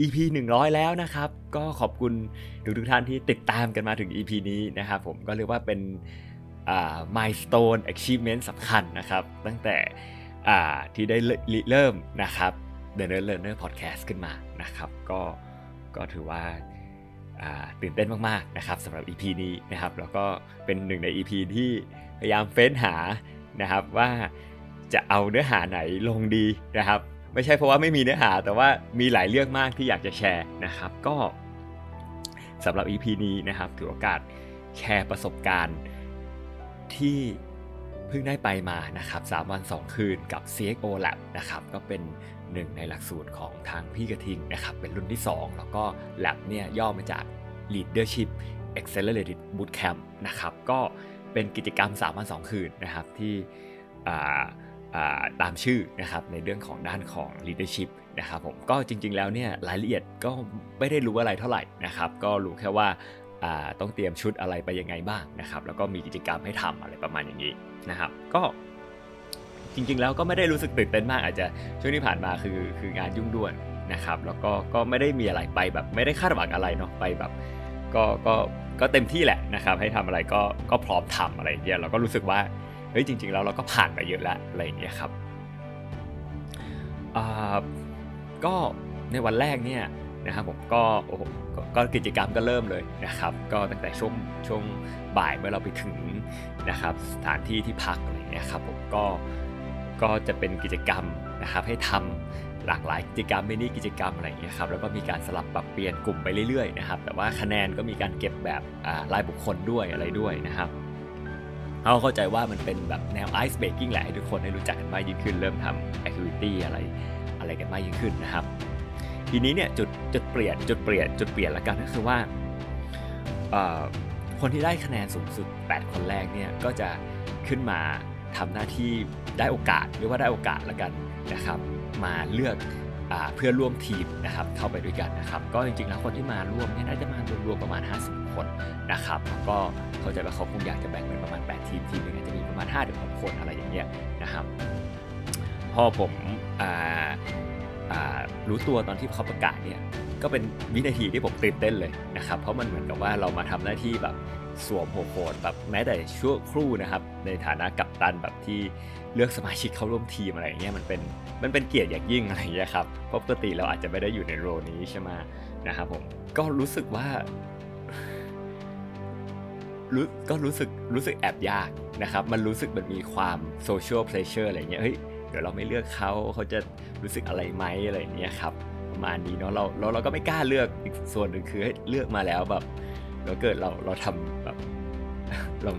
EP 100 แล้วนะครับ ก็ขอบคุณทุกทุกท่านที่ติดตามกันมาถึง EP นี้นะครับผมก็เรียกว่าเป็นอ่า milestone achievement สำคัญนะครับ ตั้งแต่อ่าที่ได้เริ่มนะครับ The Nerd Learner Podcast ขึ้นมานะครับ ก็ก็ถือว่าอ่าตื่นเต้นมากๆนะครับสำหรับ EP นี้นะครับ แล้วก็เป็นหนึ่งใน EP ที่พยายามเฟ้นหานะครับว่าจะเอาเนื้อหาไหนลงดีนะครับ ไม่ใช่เพราะว่าไม่มีเนื้อหา แต่ว่ามีหลายเรื่องมากที่อยากจะแชร์นะครับ ก็สำหรับ EP นี้นะครับถือโอกาสแชร์ประสบการณ์ที่เพิ่งได้ไปมานะครับ3วัน 2 คืนกับ CXO Lab นะครับก็เป็นหนึ่งในหลักสูตรของทางพี่กระทิงนะครับเป็นรุ่นที่ 2 แล้วก็ Lab เนี่ยย่อมาจาก Leadership Accelerated Bootcamp นะครับก็เป็นกิจกรรม3วัน 2 คืนนะครับที่ ตามชื่อนะครับในเรื่องของด้านของ leadership นะครับผมก็จริงๆแล้วเนี่ยรายละเอียดก็ไม่ได้รู้อะไรเท่าไหร่นะครับก็รู้แค่ว่าต้องเตรียมชุดอะไรไปยังไงบ้างนะครับแล้วก็มีกิจกรรมให้ทำอะไรประมาณอย่างนี้นะครับก็จริงๆแล้วก็ไม่ได้รู้สึกตื่นเต้นมากอาจจะช่วงที่ผ่านมาคือคืองานยุ่งด่วนนะครับแล้วก็ก็ไม่ได้มีอะไรไปแบบไม่ได้คาดหวังอะไรเนาะไปแบบก็ก็ก็เต็มที่แหละนะครับให้ทำอะไรก็ก็พร้อมทำอะไรอย่างเงี้ยเราก็รู้สึกว่า เฮ้ยจริง ๆ แล้วเราก็ผ่านมาเยอะแล้วอะไรอย่างเงี้ยครับก็ในวันแรกเนี่ยนะครับผมก็โอ้โหก็กิจกรรมก็เริ่มเลยนะครับ ก็ตั้งแต่ช่วงช่วงบ่ายเมื่อเราไปถึงนะครับสถานที่ที่พักอะไรเงี้ยครับผมก็ก็จะเป็นกิจกรรมนะครับให้ทำหลากหลายกิจกรรมไม่นี่กิจกรรมอะไรเงี้ยครับแล้วก็มีการสลับปรับเปลี่ยนกลุ่มไปเรื่อยๆนะครับแต่ว่าคะแนนก็มีการเก็บแบบรายบุคคลด้วยอะไรด้วยนะครับ เขาเข้าใจว่ามันเป็นแบบแนวไอซ์เบรกิ้งแหละให้ทุกคนได้รู้จักกันมากยิ่งขึ้น เริ่มทำแอคทิวิตี้อะไรอะไรกันมากยิ่งขึ้นนะครับ ทีนี้เนี่ยจุดจุดเปลี่ยนจุดเปลี่ยนจุดเปลี่ยนละกันก็คือว่าคนที่ได้คะแนนสูงสุด 8 คนแรกเนี่ยก็จะขึ้นมาทำหน้าที่ได้โอกาสหรือว่าได้โอกาสละกันนะครับ มาเลือก เพื่อร่วมทีมนะครับเข้าไปด้วยกันนะครับ ก็จริงๆแล้วคนที่มาร่วมเนี่ยน่าจะมารวมๆประมาณ 50 คนนะครับก็เข้าใจว่าเขาคงอยากจะแบ่งเป็นประมาณ 8 ทีมทีมนึงอาจจะมีประมาณ5ถึง6คนอะไรอย่างเงี้ยนะครับพอผมรู้ตัวตอนที่เขาประกาศเนี่ยก็เป็นวินาทีที่ผมตื่นเต้นเลยนะครับ เพราะมันเหมือนกับว่าเรามาทำหน้าที่แบบสวมหัวโขนแบบแม้แต่ชั่วครู่นะครับ ในฐานะกัปตันแบบที่เลือกสมาชิกเข้าร่วมทีมอะไรเงี้ยมันเป็นมันเป็นเกียรติอย่างยิ่งอะไรอย่างเงี้ยครับเพราะปกติเราอาจจะไม่ได้อยู่ในโรนี้ใช่ไหมนะครับผมก็รู้สึกว่ารู้ก็รู้สึกรู้สึกแอบยากนะครับ มันรู้สึกมันมีความโซเชียลเพลชเชอร์อะไรเงี้ยเฮ้ยเดี๋ยวเราไม่เลือกเขาเขาจะรู้สึกอะไรไหมอะไรเงี้ยครับประมาณนี้เนาะเราเราเราก็ไม่กล้าเลือกอีกส่วนหนึ่งคือเลือกมาแล้วแบบ เราเกิดเราเราทำแบบเรา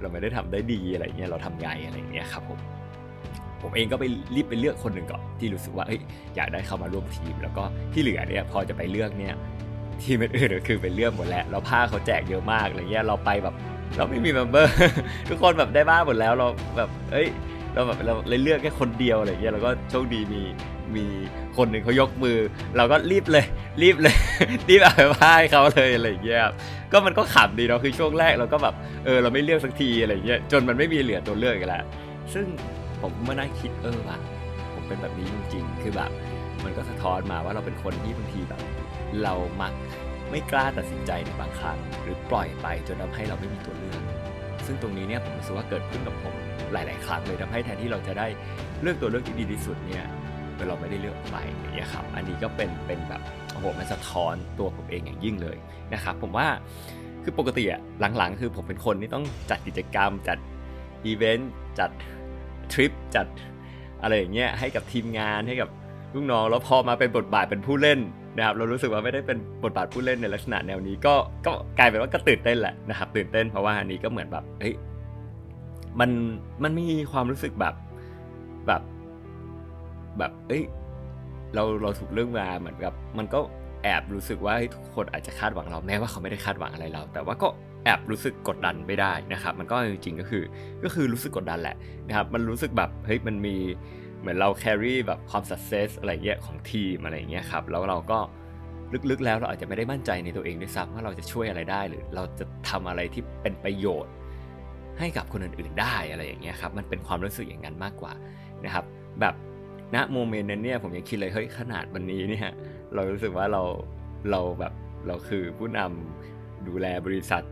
เราไม่ได้ทำได้ดีอะไรเงี้ยเราทำไงอะไรเงี้ยครับผมผมเองก็ไปรีบไปเลือกคนหนึ่งก่อนที่รู้สึกว่าเอ้ยอยากได้เข้ามาร่วมทีม แล้วก็ที่เหลือเนี่ยพอจะไปเลือกเนี่ยทีมอื่นก็คือไปเลือกหมดแล้วแล้วผ้าเขาแจกเยอะมากอะไรเงี้ยเราไปแบบเราไม่มี member ทุกคนแบบได้ผ้าหมดแล้วเราแบบเอ้ยเราแบบเราเลยเลือกแค่คนเดียวอะไรเงี้ยเราก็โชคดีมี มีคนหนึ่งเขายกมือ เราก็รีบเลย รีบเลย รีบเอาไปพ่ายเขาเลยอะไรเงี้ยก็มันก็ขำดีเนาะคือช่วงแรกเราก็แบบเออเราไม่เลือกสักทีอะไรเงี้ยจนมันไม่มีเหลือตัวเลือกกันแล้วซึ่งผมมานั่งคิดเออว่ะผมเป็นแบบนี้จริงๆ คือแบบ มันก็สะท้อนมาว่าเราเป็นคนที่บางทีแบบ เรามักไม่กล้าตัดสินใจในบางครั้งหรือปล่อยไปจนทาให้เราไม่มีตัวเลือก ซึ่งตรงนี้เนี่ยผมรู้สึกว่าเกิดขึ้นกับผมหลาย ๆ ครั้งเลยทำให้แทนที่เราจะได้เลือกตัวเลือกที่ดีที่สุดเนี่ย เราไม่ได้เลือกไปอย่างเงี้ยครับอันนี้ก็เป็นเป็นแบบโอ้โหมันสะท้อนตัวผมเองอย่างยิ่งเลยนะครับผมว่าคือปกติอะหลังๆ คือผมเป็นคนที่ต้องจัดกิจกรรม จัดอีเวนต์จัดทริปจัดอะไรอย่างเงี้ยให้กับทีมงานให้กับลูกน้องแล้วพอมาเป็นบทบาทเป็นผู้เล่นนะครับเรารู้สึกว่าไม่ได้เป็นบทบาทผู้เล่นในลักษณะแนวนี้ก็ก็กลายเป็นว่าก็ตื่นเต้นแหละนะครับตื่นเต้นเพราะว่าอันนี้ก็เหมือนแบบเฮ้ยมันมันมีความรู้สึกแบบแบบ แบบ เอ้ย เราเราถูกเรื่องมาเหมือนกับมันก็แอบรู้สึกว่าทุกคนอาจจะคาดหวังเราแม้ว่าเขาไม่ได้คาดหวังอะไรเรา แต่ว่าก็แอบรู้สึกกดดันไม่ได้นะครับ มันก็จริงๆก็คือก็คือรู้สึกกดดันแหละนะครับ มันรู้สึกแบบเฮ้ยมันมีเหมือนเราแครี่แบบความสั c เซสอะไรเงี้ยของทีมอะไรเงี้ยครับแล้วเราก็ลึกๆแล้วเราอาจจะไม่ได้มั่นใจในตัวเองด้วยซ้ำว่าเราจะช่วยอะไรได้ หรือเราจะทำอะไรที่เป็นประโยชน์ ให้กับคนอื่นๆได้อะไรอย่างเงี้ยครับมันเป็นความรู้สึกอย่างนั้นมากกว่านะครับ แบบ ณโมเมนต์นั้นเนี่ยผมยังคิดเลยเฮ้ยขนาดวันนี้เนี่ยเรารู้สึกว่าเราเราแบบเราคือผู้นำดูแลบริษัท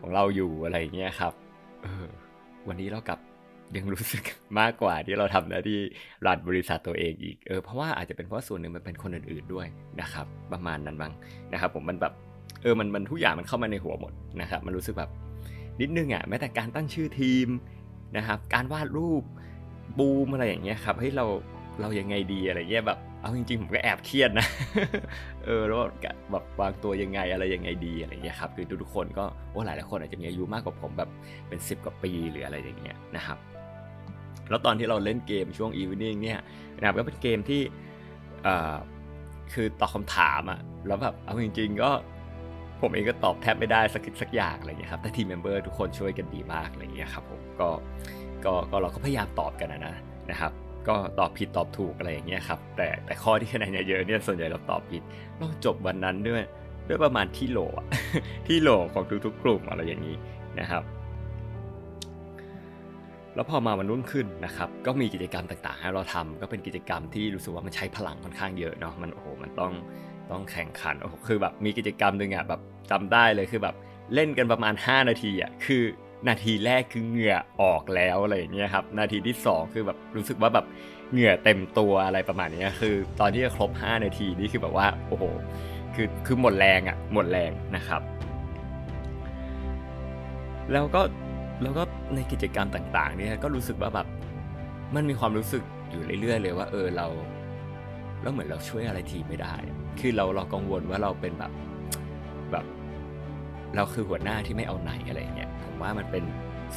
ของเราอยู่อะไรเงี้ยครับเออวันนี้เรากลับยังรู้สึกมากกว่าที่เราทำหน้าที่รันบริษัทตัวเองอีกเออเพราะว่าอาจจะเป็นเพราะส่วนหนึ่งมันเป็นคนอื่นๆด้วยนะครับ ประมาณนั้นบ้างนะครับผมมันแบบเออมันมันทุกอย่างมันเข้ามาในหัวหมดนะครับ มันรู้สึกแบบนิดนึงอะแม้แต่การตั้งชื่อทีมนะครับ การวาดรูป บูมอะไรอย่างเงี้ยครับเฮ้ยเราเรายังไงดีอะไรเงี้ยแบบเอาจริงๆผมก็แอบเครียดนะ เออแล้วแบบวางตัวยังไงอะไรยังไงดีอะไรเงี้ยครับคือทุกๆคนก็โอ้หลายหลายคนอาจจะมีอายุมากกว่าผมแบบเป็น 10 กว่าปีหรืออะไรอย่างเงี้ยนะครับ แล้วตอนที่เราเล่นเกมช่วง evening เนี่ยนะครับก็เป็นเกมที่เอ่อคือตอบคำถามอะแล้วแบบเอาจริง ๆ ก็ผมเองก็ตอบแทบไม่ได้สักสักอย่างอะไรเงี้ยครับแต่ team member ทุกคนช่วยกันดีมากอะไรเงี้ยครับผมก็ ก็ก็เราก็พยายามตอบกันนะนะครับก็ตอบผิดตอบถูกอะไรอย่างเงี้ยครับแต่แต่ข้อที่คะแนนเยอะเนี่ยส่วนใหญ่เราตอบผิดเราจบวันนั้นด้วยด้วยประมาณที่โหลที่โหลของทุกๆกลุ่มอะไรอย่างนี้นะครับ แล้วพอมาวันรุ่นขึ้นนะครับ ก็มีกิจกรรมต่างๆให้เราทำก็เป็นกิจกรรมที่รู้สึกว่ามันใช้พลังค่อนข้างเยอะเนาะมันโอ้โหมันต้องต้องแข่งขันโอ้โหคือแบบมีกิจกรรมหนึ่งอะแบบจำได้เลยคือแบบเล่นกันประมาณ 5 นาทีอะคือ นาทีแรกคือเหงื่อออกแล้วอะไรอย่างเงี้ยครับ นาทีที่ 2 คือแบบรู้สึกว่าแบบเหงื่อเต็มตัวอะไรประมาณนี้คือ ตอนที่จะครบ 5 นาทีนี่คือแบบว่าโอ้โหคือคือหมดแรงอะ่ะหมดแรงนะครับ แล้วก็แล้วก็ในกิจกรรมต่างๆเนี่ยก็รู้สึกว่าแบบมันมีความรู้สึกอยู่เรื่อยๆ เลยว่า เออเราแล้วเหมือนเราช่วยอะไรทีไม่ได้ คือเราเรากังวลว่าเราเป็นแบบแบบ เราคือหัวหน้าที่ไม่เอาไหนอะไรเงี้ย ว่ามันเป็น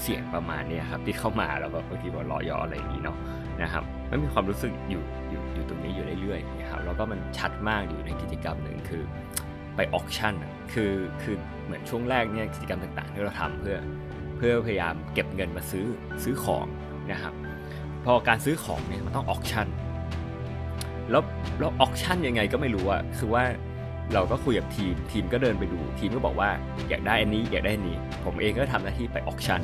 เสียงประมาณนี้ครับที่เข้ามาแล้วก็บางทีว่ารอยออะไรอย่างนี้เนาะนะครับมันมีความรู้สึกอยู่อยู่อยู่ตรงนี้อยู่เรื่อยๆนะครับแล้วก็มันชัดมากอยู่ในกิจกรรมหนึ่งคือไป auction คือคือเหมือนช่วงแรกเนี่ยกิจกรรมต่างๆ ที่เราทำเพื่อเพื่อพยายามเก็บเงินมาซื้อซื้อของนะครับพอการซื้อของเนี่ยมันต้อง auction แล้วแล้ว auction ยังไงก็ไม่รู้อะคือว่า เราก็คุยกับทีม ทีมก็เดินไปดู ทีมก็บอกว่าอยากได้อันนี้อยากได้อันนี้ ผมเองก็ทำหน้าที่ไป auction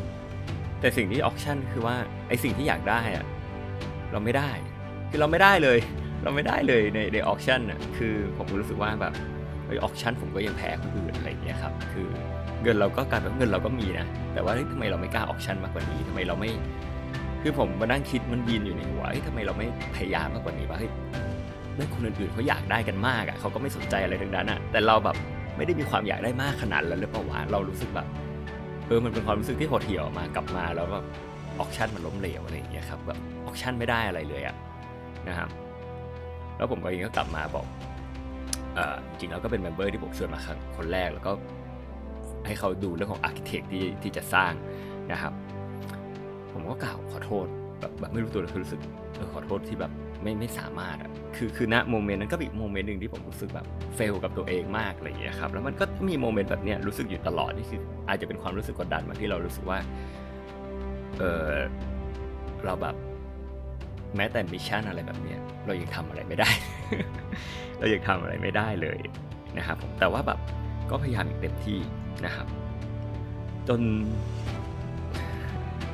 แต่สิ่งที่ auction คือว่าไอสิ่งที่อยากได้อะเราไม่ได้ คือเราไม่ได้เลย เราไม่ได้เลยในใน auction อะ คือผมรู้สึกว่าแบบไอ auction ผมก็ยังแพ้คนอื่นอะไรอย่างเงี้ยครับ คือเงินเราก็กลายเป็นเงินเราก็มีนะ แต่ว่าทำไมเราไม่กล้า auction มากกว่านี้ทำไมเราไม่ คือผมมานั่งคิดมันบินอยู่ในหัวทำไมเราไม่พยายามมากกว่านี้วะเฮ้ย เมื่อคนอื่นๆเขาอยากได้กันมากอะเขาก็ไม่สนใจอะไรทั้งนั้นอะแต่เราแบบไม่ได้มีความอยากได้มากขนาดนั้นเลยเปล่าวะเรารู้สึกแบบเออมันเป็นความรู้สึกที่หดเหี่ยวมากลับมาแล้วแบบ auction มันล้มเหลวอะไรอย่างเงี้ยครับแบบ auction ไม่ได้อะไรเลยอะนะครับแล้วผมก็เองก็กลับมาบอกเออจริงแล้วก็เป็น member ที่ผมชวนมาครั้งคนแรกแล้วก็ให้เขาดูเรื่องของ architect ที่ที่จะสร้างนะครับ ผมก็กล่าวขอโทษแบบแบบไม่รู้ตัวเลยคือรู้สึกเออขอโทษที่แบบ ไม่ไม่สามารถอะคือคือณ moment นั้นก็เป็น moment หนึ่งที่ผมรู้สึกแบบfail กับตัวเองมากอะไรอย่างเงี้ยครับแล้วมันก็มี moment แบบเนี้ยรู้สึกอยู่ตลอดนี่คืออาจจะเป็นความรู้สึกกดดันมาที่เรารู้สึกว่าเออเราแบบแม้แต่ mission อะไรแบบเนี้ยเรายังทำอะไรไม่ได้ เรายังทำอะไรไม่ได้เลยนะครับผมแต่ว่าแบบก็พยายามอย่างเต็มที่นะครับ จน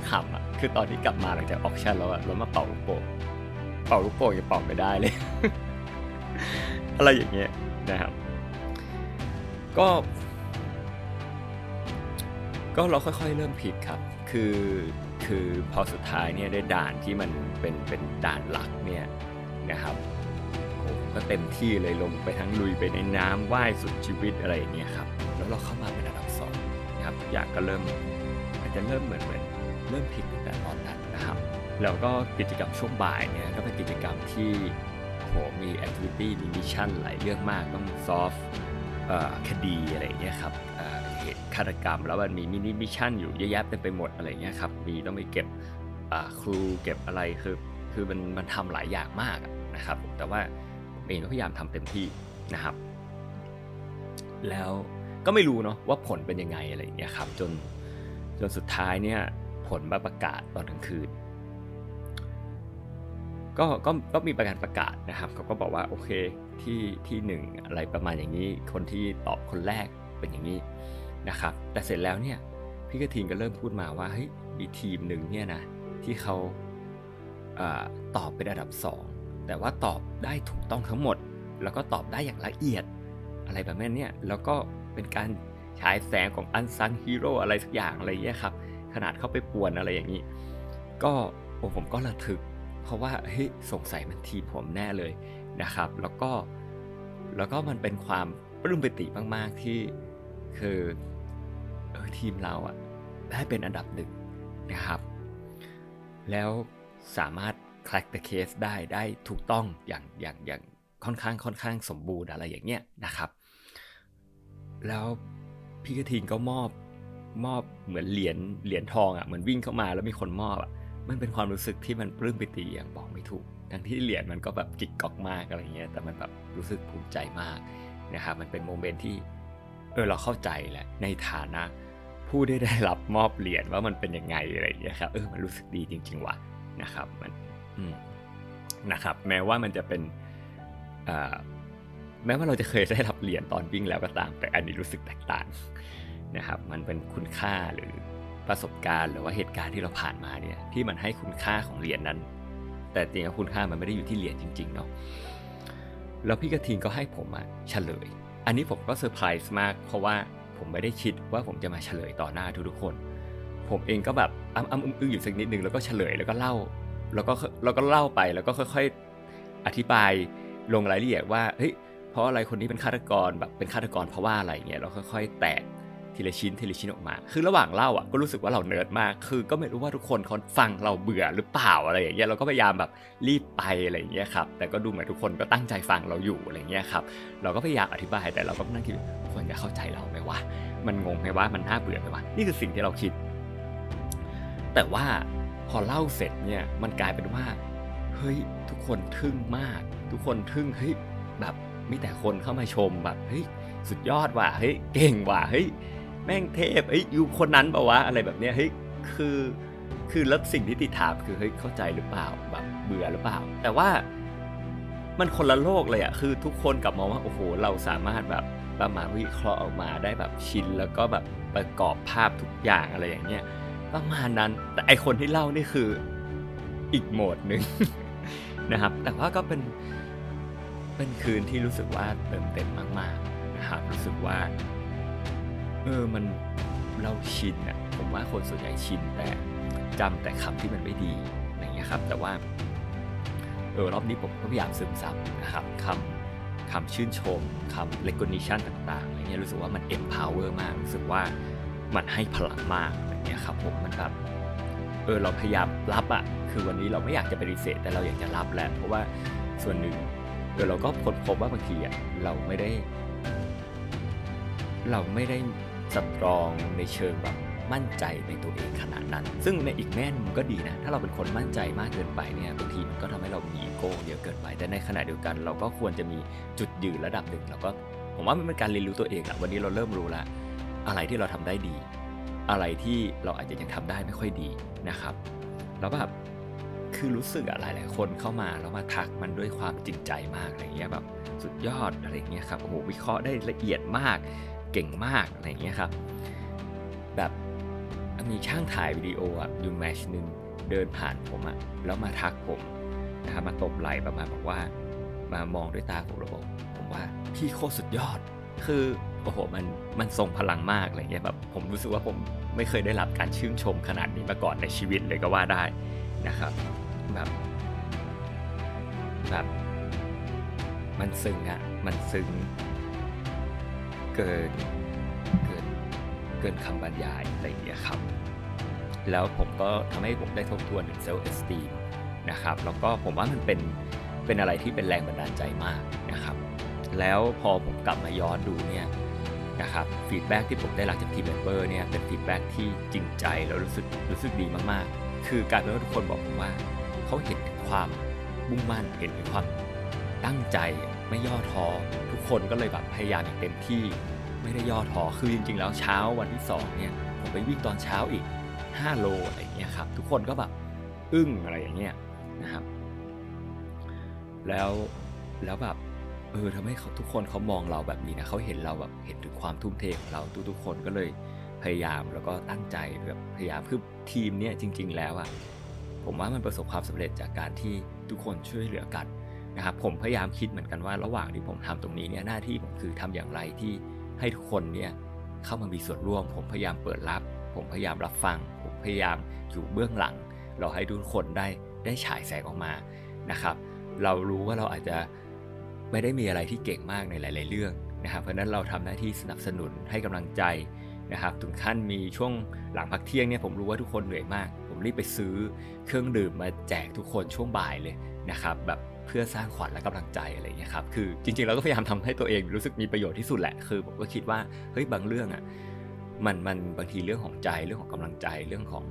ขำอะคือตอนที่กลับมาหลังจาก auction แล้วอะเรามาเป่าลูกโป่ง เป่าลูกโป่งยังเป่าไม่ได้เลย อะไรอย่างเงี้ยนะครับ ก็ ก็เราค่อยๆเริ่มผิดครับ คือคือพอสุดท้ายเนี่ยได้ด่านที่มันเป็นเป็นด่านหลักเนี่ยนะครับก็เต็มที่เลยลงไปทั้งลุยไปในน้ำว่ายสุดชีวิตอะไรอย่างเงี้ยครับ แล้วเราเข้ามาเป็นระดับสองนะครับอยากก็เริ่มอาจจะเริ่มเหมือนเหมือนเริ่มผิด แล้วก็กิจกรรมช่วงบ่ายเนี่ยก็เป็นกิจกรรมที่โหมี activity มี mission หลายเรื่องมากต้อง solve คดีอะไรเงี้ยครับเหตุฆาตกรรม แล้วมันมี mini mission อยู่เยอะแยะเต็มไปหมดอะไรเงี้ยครับมีต้องไปเก็บ clue เก็บอะไรคือคือมันมันทำหลายอย่างมากนะครับแต่ว่าผมเองก็พยายามทำเต็มที่นะครับ แล้วก็ไม่รู้เนาะว่าผลเป็นยังไงอะไรเงี้ยครับจนจนสุดท้ายเนี่ยผลมาประกาศตอนกลางคืน ก็ก็ก็มีประกาศประกาศนะครับเขาก็บอกว่าโอเคที่ที่หนึ่งอะไรประมาณอย่างนี้ คนที่ตอบคนแรกเป็นอย่างนี้นะครับ แต่เสร็จแล้วเนี่ยพี่กระทิงก็เริ่มพูดมาว่าเฮ้ยมีทีมหนึ่งเนี่ยนะที่เขาอตอบเป็นอันดับสองแต่ว่าตอบได้ถูกต้องทั้งหมด แล้วก็ตอบได้อย่างละเอียด อะไรแบบนี้เนี่ยแล้วก็เป็นการฉายแสงของ unsung hero อะไรสักอย่างอะไรเงี้ยครับขนาดเข้าไปป่วนอะไรอย่างนี้ ก็ผมก็ระทึก เพราะว่าเฮ้ยสงสัยมันทีมผมแน่เลยนะครับ แล้วก็แล้วก็มันเป็นความปลื้มปิติมาก ๆ ที่คือเออทีมเราอะได้เป็นอันดับหนึ่งนะครับ แล้วสามารถ crack the case ได้ได้ถูกต้องอย่างอย่างอย่างค่อนข้างค่อนข้างสมบูรณ์อะไรอย่างเงี้ยนะครับ แล้วพี่กระทิงก็มอบมอบเหมือนเหรียญเหรียญทองอะ่ะเหมือนวิ่งเข้ามาแล้วมีคนมอบอะ่ะ มันเป็นความรู้สึกที่มันปลื้มปิติอย่างบอกไม่ถูก ทั้งที่เหรียญมันก็แบบกิกกอกมากอะไรเงี้ย แต่มันแบบรู้สึกภูมิใจมากนะครับมันเป็นโมเมนต์ที่เออเราเข้าใจแหละในฐานะ ผู้ได้ได้รับมอบเหรียญว่ามันเป็นยังไงอะไรอย่างเงี้ยครับเออมันรู้สึกดีจริง ๆว่ะนะครับมันนะครับแม้ว่ามันจะเป็นแม้ว่าเราจะเคยได้รับเหรียญตอนวิ่งแล้วก็ตาม แต่อันนี้รู้สึกแตกต่างนะครับ มันเป็นคุณค่าหรือ ประสบการณ์หรือว่าเหตุการณ์ที่เราผ่านมาเนี่ยที่มันให้คุณค่าของเหรียญนั้น แต่จริงๆคุณค่ามันไม่ได้อยู่ที่เหรียญจริงๆเนาะแล้วพี่กระทิงก็ให้ผมอะเฉลย อันนี้ผมก็เซอร์ไพรส์มาก เพราะว่าผมไม่ได้คิดว่าผมจะมาเฉลยต่อหน้าทุกๆคน ผมเองก็แบบอ้ำอ้ำอึ้งอยู่สักนิดนึงแล้วก็เฉลยแล้วก็เล่า แล้วก็แล้วก็เล่าไปแล้วก็ค่อยๆอธิบายลงรายละเอียดว่าเฮ้ยเพราะอะไรคนนี้เป็นฆาตกรแบบเป็นฆาตกรเพราะว่าอะไรเงี้ยเราค่อย ๆ แตก ทีละชิ้นทีละชิ้นออกมา คือระหว่างเล่าอะก็รู้สึกว่าเราเนิร์ดมาก คือก็ไม่รู้ว่าทุกคนเขาฟังเราเบื่อหรือเปล่าอะไรอย่างเงี้ยเราก็พยายามแบบรีบไปอะไรอย่างเงี้ยครับแต่ก็ดูเหมือนทุกคนก็ตั้งใจฟังเราอยู่อะไรเงี้ยครับเราก็พยายามอธิบายแต่เราก็นั่งคิดคนจะเข้าใจเราไหมวะมันงงไหมว่ามันน่าเบื่อไหมวะนี่คือสิ่งที่เราคิด แต่ว่าพอเล่าเสร็จเนี่ยมันกลายเป็นว่าเฮ้ยทุกคนทึ่งมาก ทุกคนทึ่งเฮ้ยแบบมีแต่คนเข้ามาชมแบบเฮ้ยสุดยอดว่ะเฮ้ยเก่งว่ะเฮ้ย แม่งเทพเฮ้ยอยู่คนนั้นปะวะอะไรแบบเนี้ยเฮ้ยคือคือแล้วสิ่งที่ติดถามคือเฮ้ยเข้าใจหรือเปล่าแบบเบื่อหรือเปล่า แต่ว่ามันคนละโลกเลยอะคือทุกคนกลับมองว่าโอ้โหเราสามารถแบบประมาณวิเคราะห์ออกมาได้แบบชินแล้วก็แบบประกอบภาพทุกอย่างอะไรอย่างเงี้ยประมาณนั้นแต่ไอคนที่เล่านี่คืออีกโหมดหนึ่งนะครับ แต่ว่าก็เป็นเป็นคืนที่รู้สึกว่าเติมเต็มมาก ๆ นะครับ รู้สึกว่า เออมันเราชินอะผมว่าคนส่วนใหญ่ชินแต่จำแต่คำที่มันไม่ดีอะไรเงี้ยครับ แต่ว่าเออรอบนี้ผมก็พยายามซึมซับนะครับคำคำชื่นชมคำ recognition ต่างๆอะไรเงี้ยรู้สึกว่ามัน empower มากรู้สึกว่ามันให้พลังมากอะไรเงี้ยครับผมมันแบบเออเราพยายามรับอะคือวันนี้เราไม่อยากจะปฏิเสธแต่เราอยากจะรับแหละเพราะว่าส่วนหนึ่งเดี๋ยวเราก็ค้นพบว่าบางทีอะเราไม่ได้ เราไม่ได้ สตรองในเชิงแบบมั่นใจในตัวเองขนาดนั้น ซึ่งในอีกแง่นึงก็ดีนะ ถ้าเราเป็นคนมั่นใจมากเกินไปเนี่ยบางทีมันก็ทำให้เรามีโก้เยอะเกินไป แต่ในขณะเดียวกัน เราก็ควรจะมีจุดยืนระดับหนึ่งเราก็ผมว่ามันเป็นการเรียนรู้ตัวเองอะวันนี้เราเริ่มรู้ล้วอะไรที่เราทำได้ดี อะไรที่เราอาจจะยังทำได้ไม่ค่อยดีนะครับ แล้วแบบคือรู้สึกอะหลายๆคนเข้ามาแล้วมาทักมันด้วยความจริงใจมากอะไรเงี้ยแบบสุดยอดอะไรเงี้ยครับโอ้โหวิเคราะห์ได้ละเอียดมาก เก่งมากอะไรเงี้ยครับ แบบมีช่างถ่ายวิดีโออะยูแมชหนึ่งเดินผ่านผมอะแล้วมาทักผมนะครับมาตบไหล่ประมาณบอกว่า มามองด้วยตาผมแล้วบอกผมว่าพี่โคตรสุดยอด คือโอ้โหมันมันทรงพลังมากอะไรเงี้ยแบบผมรู้สึกว่าผมไม่เคยได้รับการชื่นชมขนาดนี้มาก่อนในชีวิตเลยก็ว่าได้นะครับแบบแบบมันซึ้งอะมันซึ้ง เกินเกินเกินคำบรรยายอะไรอย่างเงี้ยครับ แล้วผมก็ทำให้ผมได้ทบทวนถึง self-esteem นะครับแล้วก็ผมว่ามันเป็นเป็นอะไรที่เป็นแรงบันดาลใจมากนะครับ แล้วพอผมกลับมาย้อนดูเนี่ยนะครับ feedback ที่ผมได้รับจาก team member เนี่ยเป็น feedback ที่จริงใจแล้วรู้สึกรู้สึกดีมากๆ คือกลายเป็นว่าทุกคนบอกผมว่าเขาเห็นถึงความมุ่งมั่นเห็นถึงความตั้งใจ ไม่ย่อท้อทุกคนก็เลยแบบพยายามอย่างเต็มที่ ไม่ได้ย่อท้อคือจริง ๆ แล้วเช้าวันที่2เนี่ยผมไปวิ่งตอนเช้าอีก 5 โลอะไรเงี้ยครับทุกคนก็แบบอึ้งอะไรอย่างเงี้ยนะครับ แล้วแล้วแบบเออทำให้เขาทุกคนเขามองเราแบบนี้นะเขาเห็นเราแบบเห็นถึงความทุ่มเทของเราทุกๆคนก็เลยพยายามแล้วก็ตั้งใจแบบพยายามคือทีมเนี่ยจริง ๆ แล้วอะผมว่ามันประสบความสำเร็จจากการที่ทุกคนช่วยเหลือกัน นะครับผมพยายามคิดเหมือนกันว่าระหว่างที่ผมทำตรงนี้เนี่ยหน้าที่ผมคือทำอย่างไรที่ให้ทุกคนเนี่ยเข้ามามีส่วนร่วม ผมพยายามเปิดรับ ผมพยายามรับฟัง ผมพยายามอยู่เบื้องหลัง เราให้ทุกคนได้ได้ฉายแสงออกมานะครับ เรารู้ว่าเราอาจจะไม่ได้มีอะไรที่เก่งมากในหลาย ๆ เรื่องนะครับ เพราะนั้นเราทำหน้าที่สนับสนุนให้กำลังใจนะครับถึงขั้นมีช่วงหลังพักเที่ยงเนี่ยผมรู้ว่าทุกคนเหนื่อยมาก ผมรีบไปซื้อเครื่องดื่มมาแจกทุกคนช่วงบ่ายเลยนะครับแบบ เพื่อสร้างขวัญและกำลังใจอะไรอย่างเงี้ยครับคือจริงๆเราก็พยายามทำให้ตัวเองรู้สึกมีประโยชน์ที่สุดแหละคือผมก็คิดว่าเฮ้ยบางเรื่องอะมันมันบางทีเรื่องของใจเรื่องของกำลังใจเรื่องของ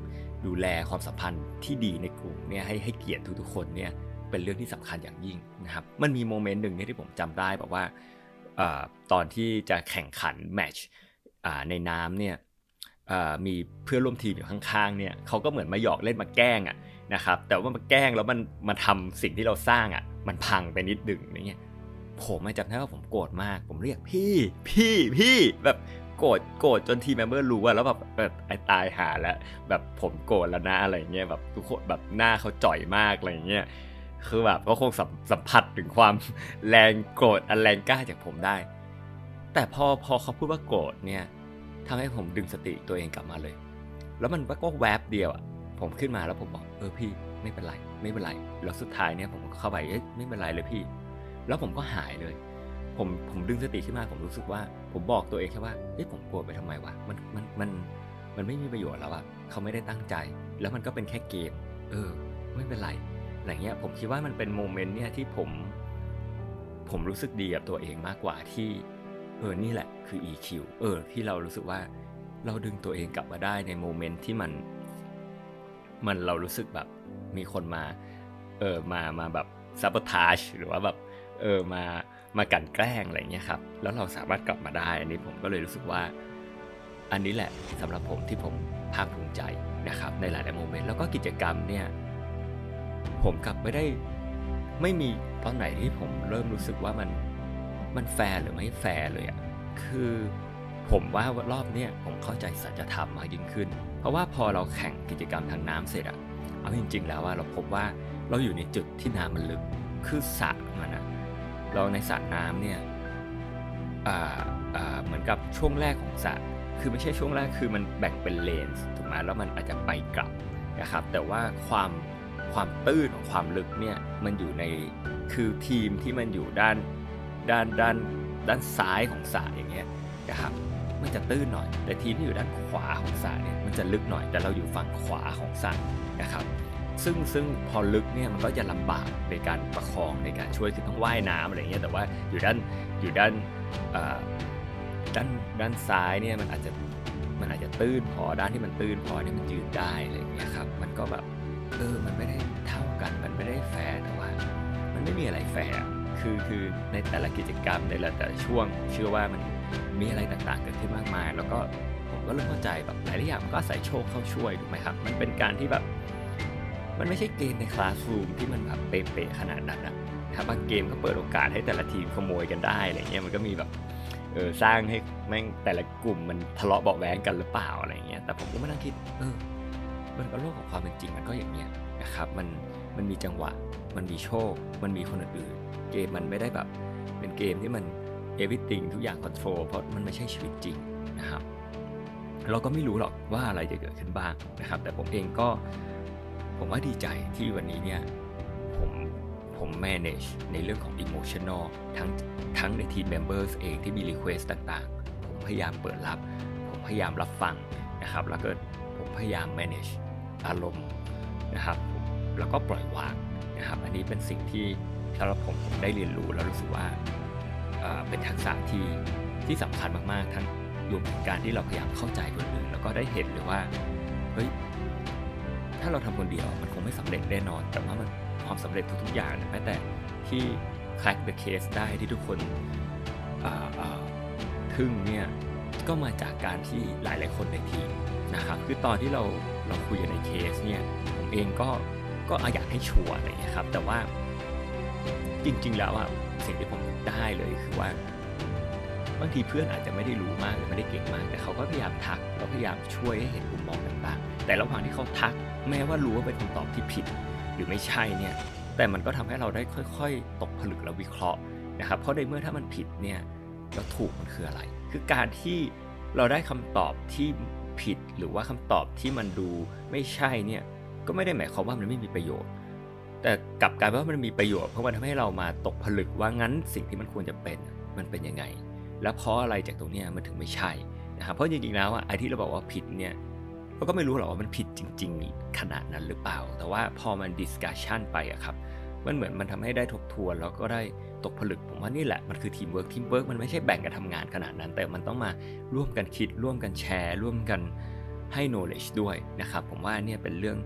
ดูแลความสัมพันธ์ที่ดีในกลุ่มเนี่ยให้ให้เกียรติทุกๆคนเนี่ยเป็นเรื่องที่สำคัญอย่างยิ่งนะครับมันมีโมเมนต์หนึ่งที่ผมจำได้บอกว่าตอนที่จะแข่งขัน match ในน้ำเนี่ยมีเพื่อนร่วมทีมอยู่ข้างๆเนี่ยเขาก็เหมือนมาหยอกเล่นมาแกล้งอะ นะครับ แต่ว่ามาแกล้งแล้วมันมาทำสิ่งที่เราสร้างอะ มันพังไปนิดนึงอย่างเงี้ยผมไม่จำได้ว่าผมโกรธมาก ผมเรียกพี่ พี่พี่แบบโกรธโกรธจน team member รู้ว่าแล้วแบบแบบไอ้ตายหาแล้วแบบผมโกรธแล้วนะอะไรเงี้ยแบบทุกคนแบบหน้าเขาจ๋อยมากอะไรเงี้ยคือแบบก็คงสัมสัมผัสถึงความแรงโกรธอันแรงกล้าจากผมได้ แต่พอพอเขาพูดว่าโกรธเนี่ยทำให้ผมดึงสติตัวเองกลับมาเลย แล้วมันก็แวบเดียวอะผมขึ้นมาแล้วผมบอก ออพี่ไม่เป็นไรไม่เป็นไรแล้วสุดท้ายเนี่ยผมก็เข้าไปเอ๊ะไม่เป็นไรเลยพี่ แล้วผมก็หายเลย ผมผมดึงสติขึ้นมาผมรู้สึกว่า ผมบอกตัวเองแค่ว่าเฮ้ยผมโกรธไปทำไมวะมันมันมันมันไม่มีประโยชน์แล้วอะเขาไม่ได้ตั้งใจ แล้วมันก็เป็นแค่เกม เออ ไม่เป็นไรอะไรเงี้ยผมคิดว่ามันเป็นโมเมนต์เนี่ยที่ผม ผมรู้สึกดีกับตัวเองมากกว่าที่ เออนี่แหละคือ EQ เออ ที่เรารู้สึกว่าเราดึงตัวเองกลับมาได้ในโมเมนต์ที่มัน มันเรารู้สึกแบบมีคนมา เออมามาแบบซับ o t a g e หรือว่าแบบเออมามากันแกล้งอะไรเงี้ยครับ แล้วเราสามารถกลับมาได้อันนี้ผมก็เลยรู้สึกว่า อันนี้แหละสำหรับผมที่ผมภาคภูมิใจนะครับ ในหลายๆโมเมนต์แล้วก็กิจกรรมเนี่ยผมกลับไม่ได้ไม่มีตอนไหนที่ผมเริ่มรู้สึกว่ามันมันแฟร์หรือไม่แฟร์เลยอะคือผมว่ารอบเนี้ยผมเข้าใจสัจธรรมมากยิ่งขึ้น เพราะว่าพอเราแข่งกิจกรรมทางน้ำเสร็จอะเอาจริง ๆ แล้วว่าเราพบว่าเราอยู่ในจุดที่น้ำมันลึกคือสระมันอะเราในสระน้ำเนี่ยเหมือนกับช่วงแรกของสระคือไม่ใช่ช่วงแรกคือมันแบ่งเป็นเลนส์ถูกไหมแล้วมันอาจจะไปกลับนะครับ แต่ว่าความความตื้นของความลึกเนี่ยมันอยู่ในคือทีมที่มันอยู่ด้านด้านด้านด้านซ้ายของสระอย่างเงี้ยนะครับ มันจะตื้นหน่อย แต่ทีมที่อยู่ด้านขวาของสระเนี่ยมันจะลึกหน่อย แต่เราอยู่ฝั่งขวาของสระนะครับซึ่งซึ่งพอลึกเนี่ยมันก็จะลำบากในการประคองในการช่วยคือต้องว่ายน้ำอะไรเงี้ยแต่ว่าอยู่ด้านอยู่ด้านด้านด้านซ้ายเนี่ยมันอาจจะมันอาจจะตื้นพอด้านที่มันตื้นพอเนี่ยมันยืนได้อะไรเงี้ยครับมันก็แบบเออมันไม่ได้เท่ากันมันไม่ได้แฟร์แต่ว่า มันไม่มีอะไรแฟร์คือคือในแต่ละกิจกรรมในแต่ละช่วงเชื่อว่ามัน มีอะไรต่างๆเกิดขึ้นมากมาย แล้วก็ผมก็เริ่มเข้าใจแบบหลายอย่างมันก็อาศัยโชคเข้าช่วยถูกไหมครับ มันเป็นการที่แบบ มันไม่ใช่เกมในคลาสรูมที่มันแบบเป๊ะๆขนาดนั้นนะครับบางเกมก็เปิดโอกาสให้แต่ละทีมขโมยกันได้อะไรเงี้ยมันก็มีแบบเออสร้างให้แม่งแต่ละกลุ่มมันทะเลาะเบาแหวงกันหรือเปล่าอะไรเงี้ยแต่ผมก็ไม่นั่งคิดเออมันก็โลกของความเป็นจริงมันก็อย่างเงี้ยนะครับมันมันมีจังหวะ มันมีโชค มันมีคนอื่นเกมมันไม่ได้แบบ เป็นเกมที่มัน everything ทุกอย่าง control เพราะมันไม่ใช่ชีวิตจริงนะครับ เราก็ไม่รู้หรอกว่าอะไรจะเกิดขึ้นบ้างนะครับ แต่ผมเองก็ผมว่าดีใจที่วันนี้เนี่ยผมผม manage ในเรื่องของ emotional ทั้งทั้งในทีม members เองที่มี request ต่างๆ ผมพยายามเปิดรับ ผมพยายามรับฟังนะครับ แล้วก็ผมพยายาม manage อารมณ์นะครับ แล้วก็ปล่อยวางนะครับ อันนี้เป็นสิ่งที่สำหรับผมผมได้เรียนรู้แล้วรู้สึกว่า เป็นทักษะที่ที่สำคัญมากๆ ทั้งรวมถึงการที่เราพยายามเข้าใจคนอื่นแล้วก็ได้เห็นเลยว่าเฮ้ยถ้าเราทำคนเดียวมันคงไม่สำเร็จแน่นอน แต่ว่ามันความสำเร็จทุกๆอย่างแม้แต่ที่ crack the case ได้ที่ทุกคนทึ่งเนี่ยก็มาจากการที่หลายๆคนในทีมนะครับคือตอนที่เราเราคุยกันในเคสเนี่ยผมเองก็ก็อยากให้ชัวร์อะไรเงี้ยครับแต่ว่าจริงๆแล้วอะสิ่งที่ผม ได้เลยคือว่าบางทีเพื่อนอาจจะไม่ได้รู้มากหรือไม่ได้เก่งมาก แต่เขาก็พยายามทักเราพยายามช่วยให้เห็นมุมมองต่างๆ แต่ระหว่างที่เขาทัก แม้ว่ารู้ว่าเป็นคำตอบที่ผิด หรือไม่ใช่เนี่ยแต่มันก็ทำให้เราได้ค่อย ๆ ตกผลึกและวิเคราะห์นะครับ เพราะในเมื่อถ้ามันผิดเนี่ยแล้วถูกมันคืออะไร คือการที่เราได้คำตอบที่ผิดหรือว่าคำตอบที่มันดูไม่ใช่เนี่ยก็ไม่ได้หมายความว่ามันไม่มีประโยชน์ แต่กลับกลายว่ามันมีประโยชน์เพราะมันทำให้เรามาตกผลึกว่างั้นสิ่งที่มันควรจะเป็นมันเป็นยังไง แล้วเพราะอะไรจากตรงนี้มันถึงไม่ใช่นะครับเพราะจริงๆแล้วอะไอ้ที่เราบอกว่าผิดเนี่ยเราก็ไม่รู้หรอกว่ามันผิดจริง ๆ ขนาดนั้นหรือเปล่า แต่ว่าพอมัน discussion ไปอะครับมันเหมือนมันทำให้ได้ทบทวนแล้วก็ได้ตกผลึกผมว่านี่แหละมันคือ teamwork teamwork มันไม่ใช่แบ่งกันทำงานขนาดนั้น แต่มันต้องมาร่วมกันคิดร่วมกันแชร์ ร่วมกันให้ knowledge ด้วยนะครับผมว่าเนี่ยเป็นเรื่อง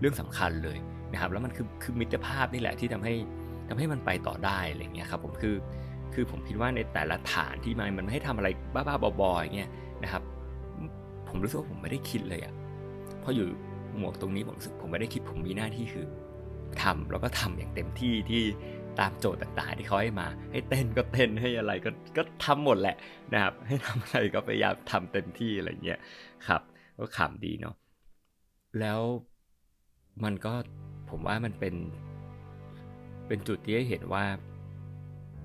เรื่องสำคัญเลย นะครับแล้วมันคือคือมิตรภาพนี่แหละที่ทำให้ทำให้มันไปต่อได้อะไรเงี้ยครับผมคือคือผมคิดว่าในแต่ละฐานที่มันมันไม่ให้ทำอะไรบ้าๆบอๆอย่างเงี้ยนะครับ ผมรู้สึกว่าผมไม่ได้คิดเลยอะพออยู่หมวกตรงนี้ผมรู้สึกผมไม่ได้คิดผมมีหน้าที่คือทำแล้วก็ทำอย่างเต็มที่ที่ตามโจทย์ต่างๆที่เขาให้มา ให้เต้นก็เต้นให้อะไรก็ก็ทำหมดแหละนะครับ ให้ทำอะไรก็พยายามทำเต็มที่อะไรเงี้ยครับ ก็ขำดีเนาะแล้วมันก็ ผมว่ามันเป็น เป็นจุดที่ให้เห็นว่า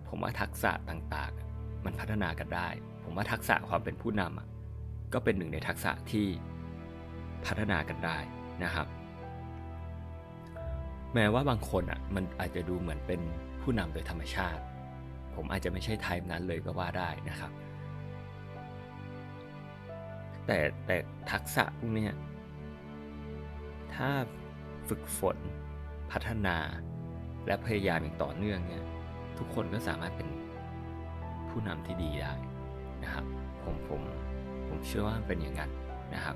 ผมว่าทักษะต่างๆ มันพัฒนากันได้ ผมว่าทักษะความเป็นผู้นำก็เป็นหนึ่งในทักษะที่พัฒนากันได้นะครับ แม้ว่าบางคนอะมันอาจจะดูเหมือนเป็นผู้นำโดยธรรมชาติ ผมอาจจะไม่ใช่ไทป์นั้นเลยก็ว่าได้นะครับ แต่แต่ทักษะพวกนี้ถ้าฝึกฝน พัฒนาและพยายามอย่างต่อเนื่องเนี่ยทุกคนก็สามารถเป็นผู้นำที่ดีได้นะครับ ผมผมผมเชื่อว่าเป็นอย่างนั้นนะครับ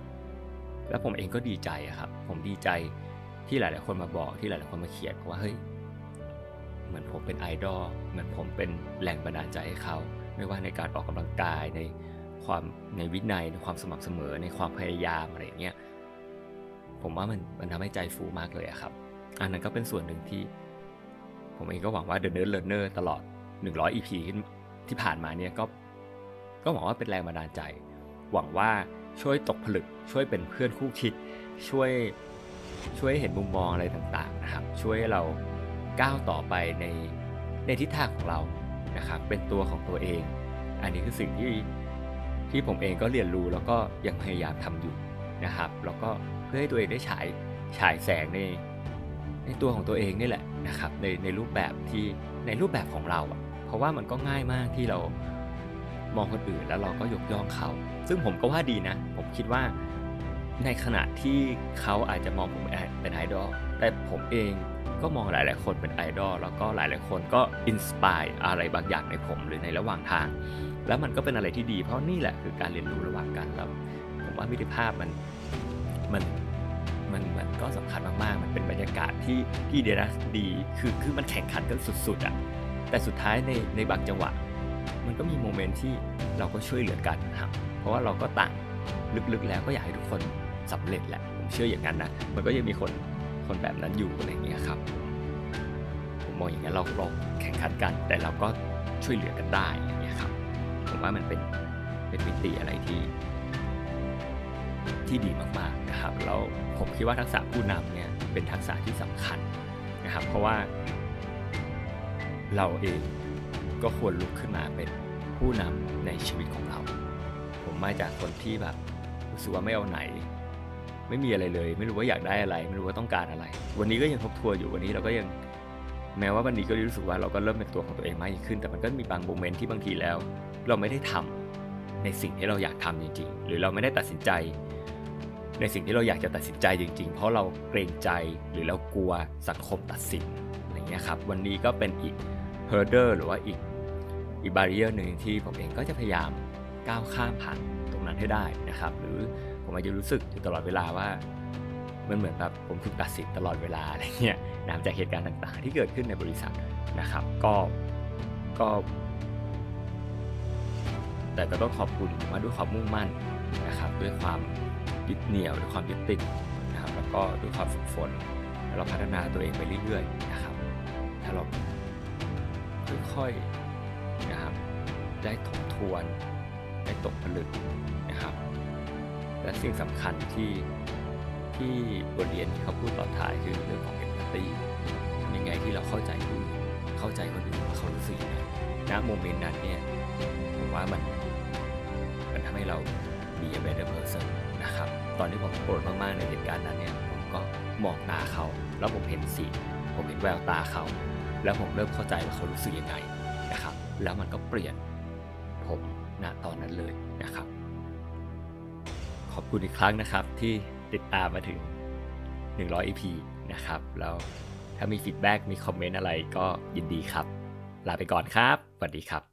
แล้วผมเองก็ดีใจครับ ผมดีใจที่หลาย ๆ คนมาบอกที่หลาย ๆ คนมาเขียนว่าเฮ้ยเหมือนผมเป็นไอดอลเหมือนผมเป็นแหล่งบันดาลใจให้เขา ไม่ว่าในการออกกำลังกายในความในวินัยในความสม่ำเสมอในความพยายามอะไรเงี้ยผมว่ามันมันทำให้ใจฟูมากเลยครับ อันนั้นก็เป็นส่วนหนึ่งที่ ผมเองก็หวังว่า The Nerd Learner ตลอด 100 EP ที่ผ่านมาเนี่ยก็ก็หวังว่าเป็นแรงบันดาลใจ หวังว่าช่วยตกผลึก ช่วยเป็นเพื่อนคู่คิด ช่วยช่วยเห็นมุมมองอะไรต่างๆนะครับ ช่วยให้เราก้าวต่อไปในในทิศทางของเรานะครับ เป็นตัวของตัวเอง อันนี้คือสิ่งที่ที่ผมเองก็เรียนรู้แล้วก็ยังพยายามทำอยู่นะครับ แล้วก็เพื่อให้ตัวเองได้ฉายฉายแสงใน ในตัวของตัวเองนี่แหละนะครับในในรูปแบบที่ในรูปแบบของเราอะเพราะว่ามันก็ง่ายมากที่เรามองคนอื่นแล้วเราก็ยกย่องเขา ซึ่งผมก็ว่าดีนะ ผมคิดว่าในขณะที่เขาอาจจะมองผมเป็นไอดอลแต่ผมเองก็มองหลาย ๆ คนเป็นไอดอลแล้วก็หลาย ๆ คนก็ inspire อะไรบางอย่างในผมหรือในระหว่างทาง แล้วมันก็เป็นอะไรที่ดี เพราะนี่แหละคือการเรียนรู้ระหว่างกันแล้วผมว่ามิตรภาพมันมัน มันมันก็สำคัญมากๆ มันเป็นบรรยากาศที่ที่เดรัสดีคือคือมันแข่งขันกันสุดๆอะแต่สุดท้ายในในบางจังหวะ มันก็มีโมเมนต์ที่เราก็ช่วยเหลือกันครับเพราะว่าเราก็ต่างลึกๆแล้วก็อยากให้ทุกคนสำเร็จแหละผมเชื่ออย่างนั้นนะมันก็ยังมีคนคนแบบนั้นอยู่อะไรเงี้ยครับ ผมมองอย่างนี้เราเราแข่งขันกัน แต่เราก็ช่วยเหลือกันได้อย่างเงี้ยครับ ผมว่ามันเป็นเป็นมิติอะไรที่ที่ดีมากๆนะครับแล้ว ผมคิดว่าทักษะผู้นำเนี่ยเป็นทักษะที่สำคัญนะครับ เพราะว่า เราเองก็ควรลุกขึ้นมาเป็นผู้นำในชีวิตของเรา ผมมาจากคนที่แบบรู้สึกว่าไม่เอาไหน ไม่มีอะไรเลย ไม่รู้ว่าอยากได้อะไร ไม่รู้ว่าต้องการอะไร วันนี้ก็ยังทบทวนอยู่วันนี้เราก็ยังแม้ว่าวันนี้ก็รู้สึกว่าเราก็เริ่มเป็นตัวของตัวเองมากยิ่งขึ้น แต่มันก็มีบางโมเมนต์ที่บางทีแล้ว เราไม่ได้ทำในสิ่งที่เราอยากทำจริงๆ หรือเราไม่ได้ตัดสินใจ ในสิ่งที่เราอยากจะตัดสินใจจริง ๆ เพราะเราเกรงใจหรือเรากลัวสังคมตัดสินอะไรเงี้ยครับวันนี้ก็เป็นอีก h u r d e r หรือว่าอีกอีกบาริเออร์หนึ่งที่ผมเองก็จะพยายามก้าวข้ามผ่านตรงนั้นให้ได้นะครับ หรือผมอาจจะรู้สึกอยู่ตลอดเวลาว่ามันเหมือนแบบผมถูกตัดสินตลอดเวลาอะไรเงี้ยนะจากเหตุการณ์ต่างๆ ที่เกิดขึ้นในบริษัทนะครับ ก็ก็ แต่ก็ต้องขอบคุณมาด้วยความมุ่งมั่นนะครับ ด้วยความ ยึดเหนี่ยวด้วยความยึดติดนะครับแล้วก็ด้วยความฝึกฝนแล้วเราพัฒนาตัวเองไปเรื่อยๆนะครับ ถ้าเราค่อยๆนะครับได้ทบทวนได้ตกผลึกนะครับ และสิ่งสำคัญที่ที่บทเรียนที่เขาพูดตอนท้ายคือเรื่องของเอมพัตตียังไงที่เราเข้าใจคนอื่นเข้าใจคนอื่นว่าเขารู้สึกยังไงณโมเมนต์นั้นเนี่ยผมว่ามันมันทำให้เรา be a better person นะครับ ตอนที่ผมโกรธมากๆในเหตุการณ์นั้นเนี่ยผมก็มองตาเขา แล้วผมเห็นสี ผมเห็นแววตาเขา แล้วผมเริ่มเข้าใจว่าเขารู้สึกยังไงนะครับ แล้วมันก็เปลี่ยนผมณตอนนั้นเลยนะครับ ขอบคุณอีกครั้งนะครับที่ติดตามมาถึง 100 EP นะครับ แล้วถ้ามี feedback มี comment อะไรก็ยินดีครับ ลาไปก่อนครับ สวัสดีครับ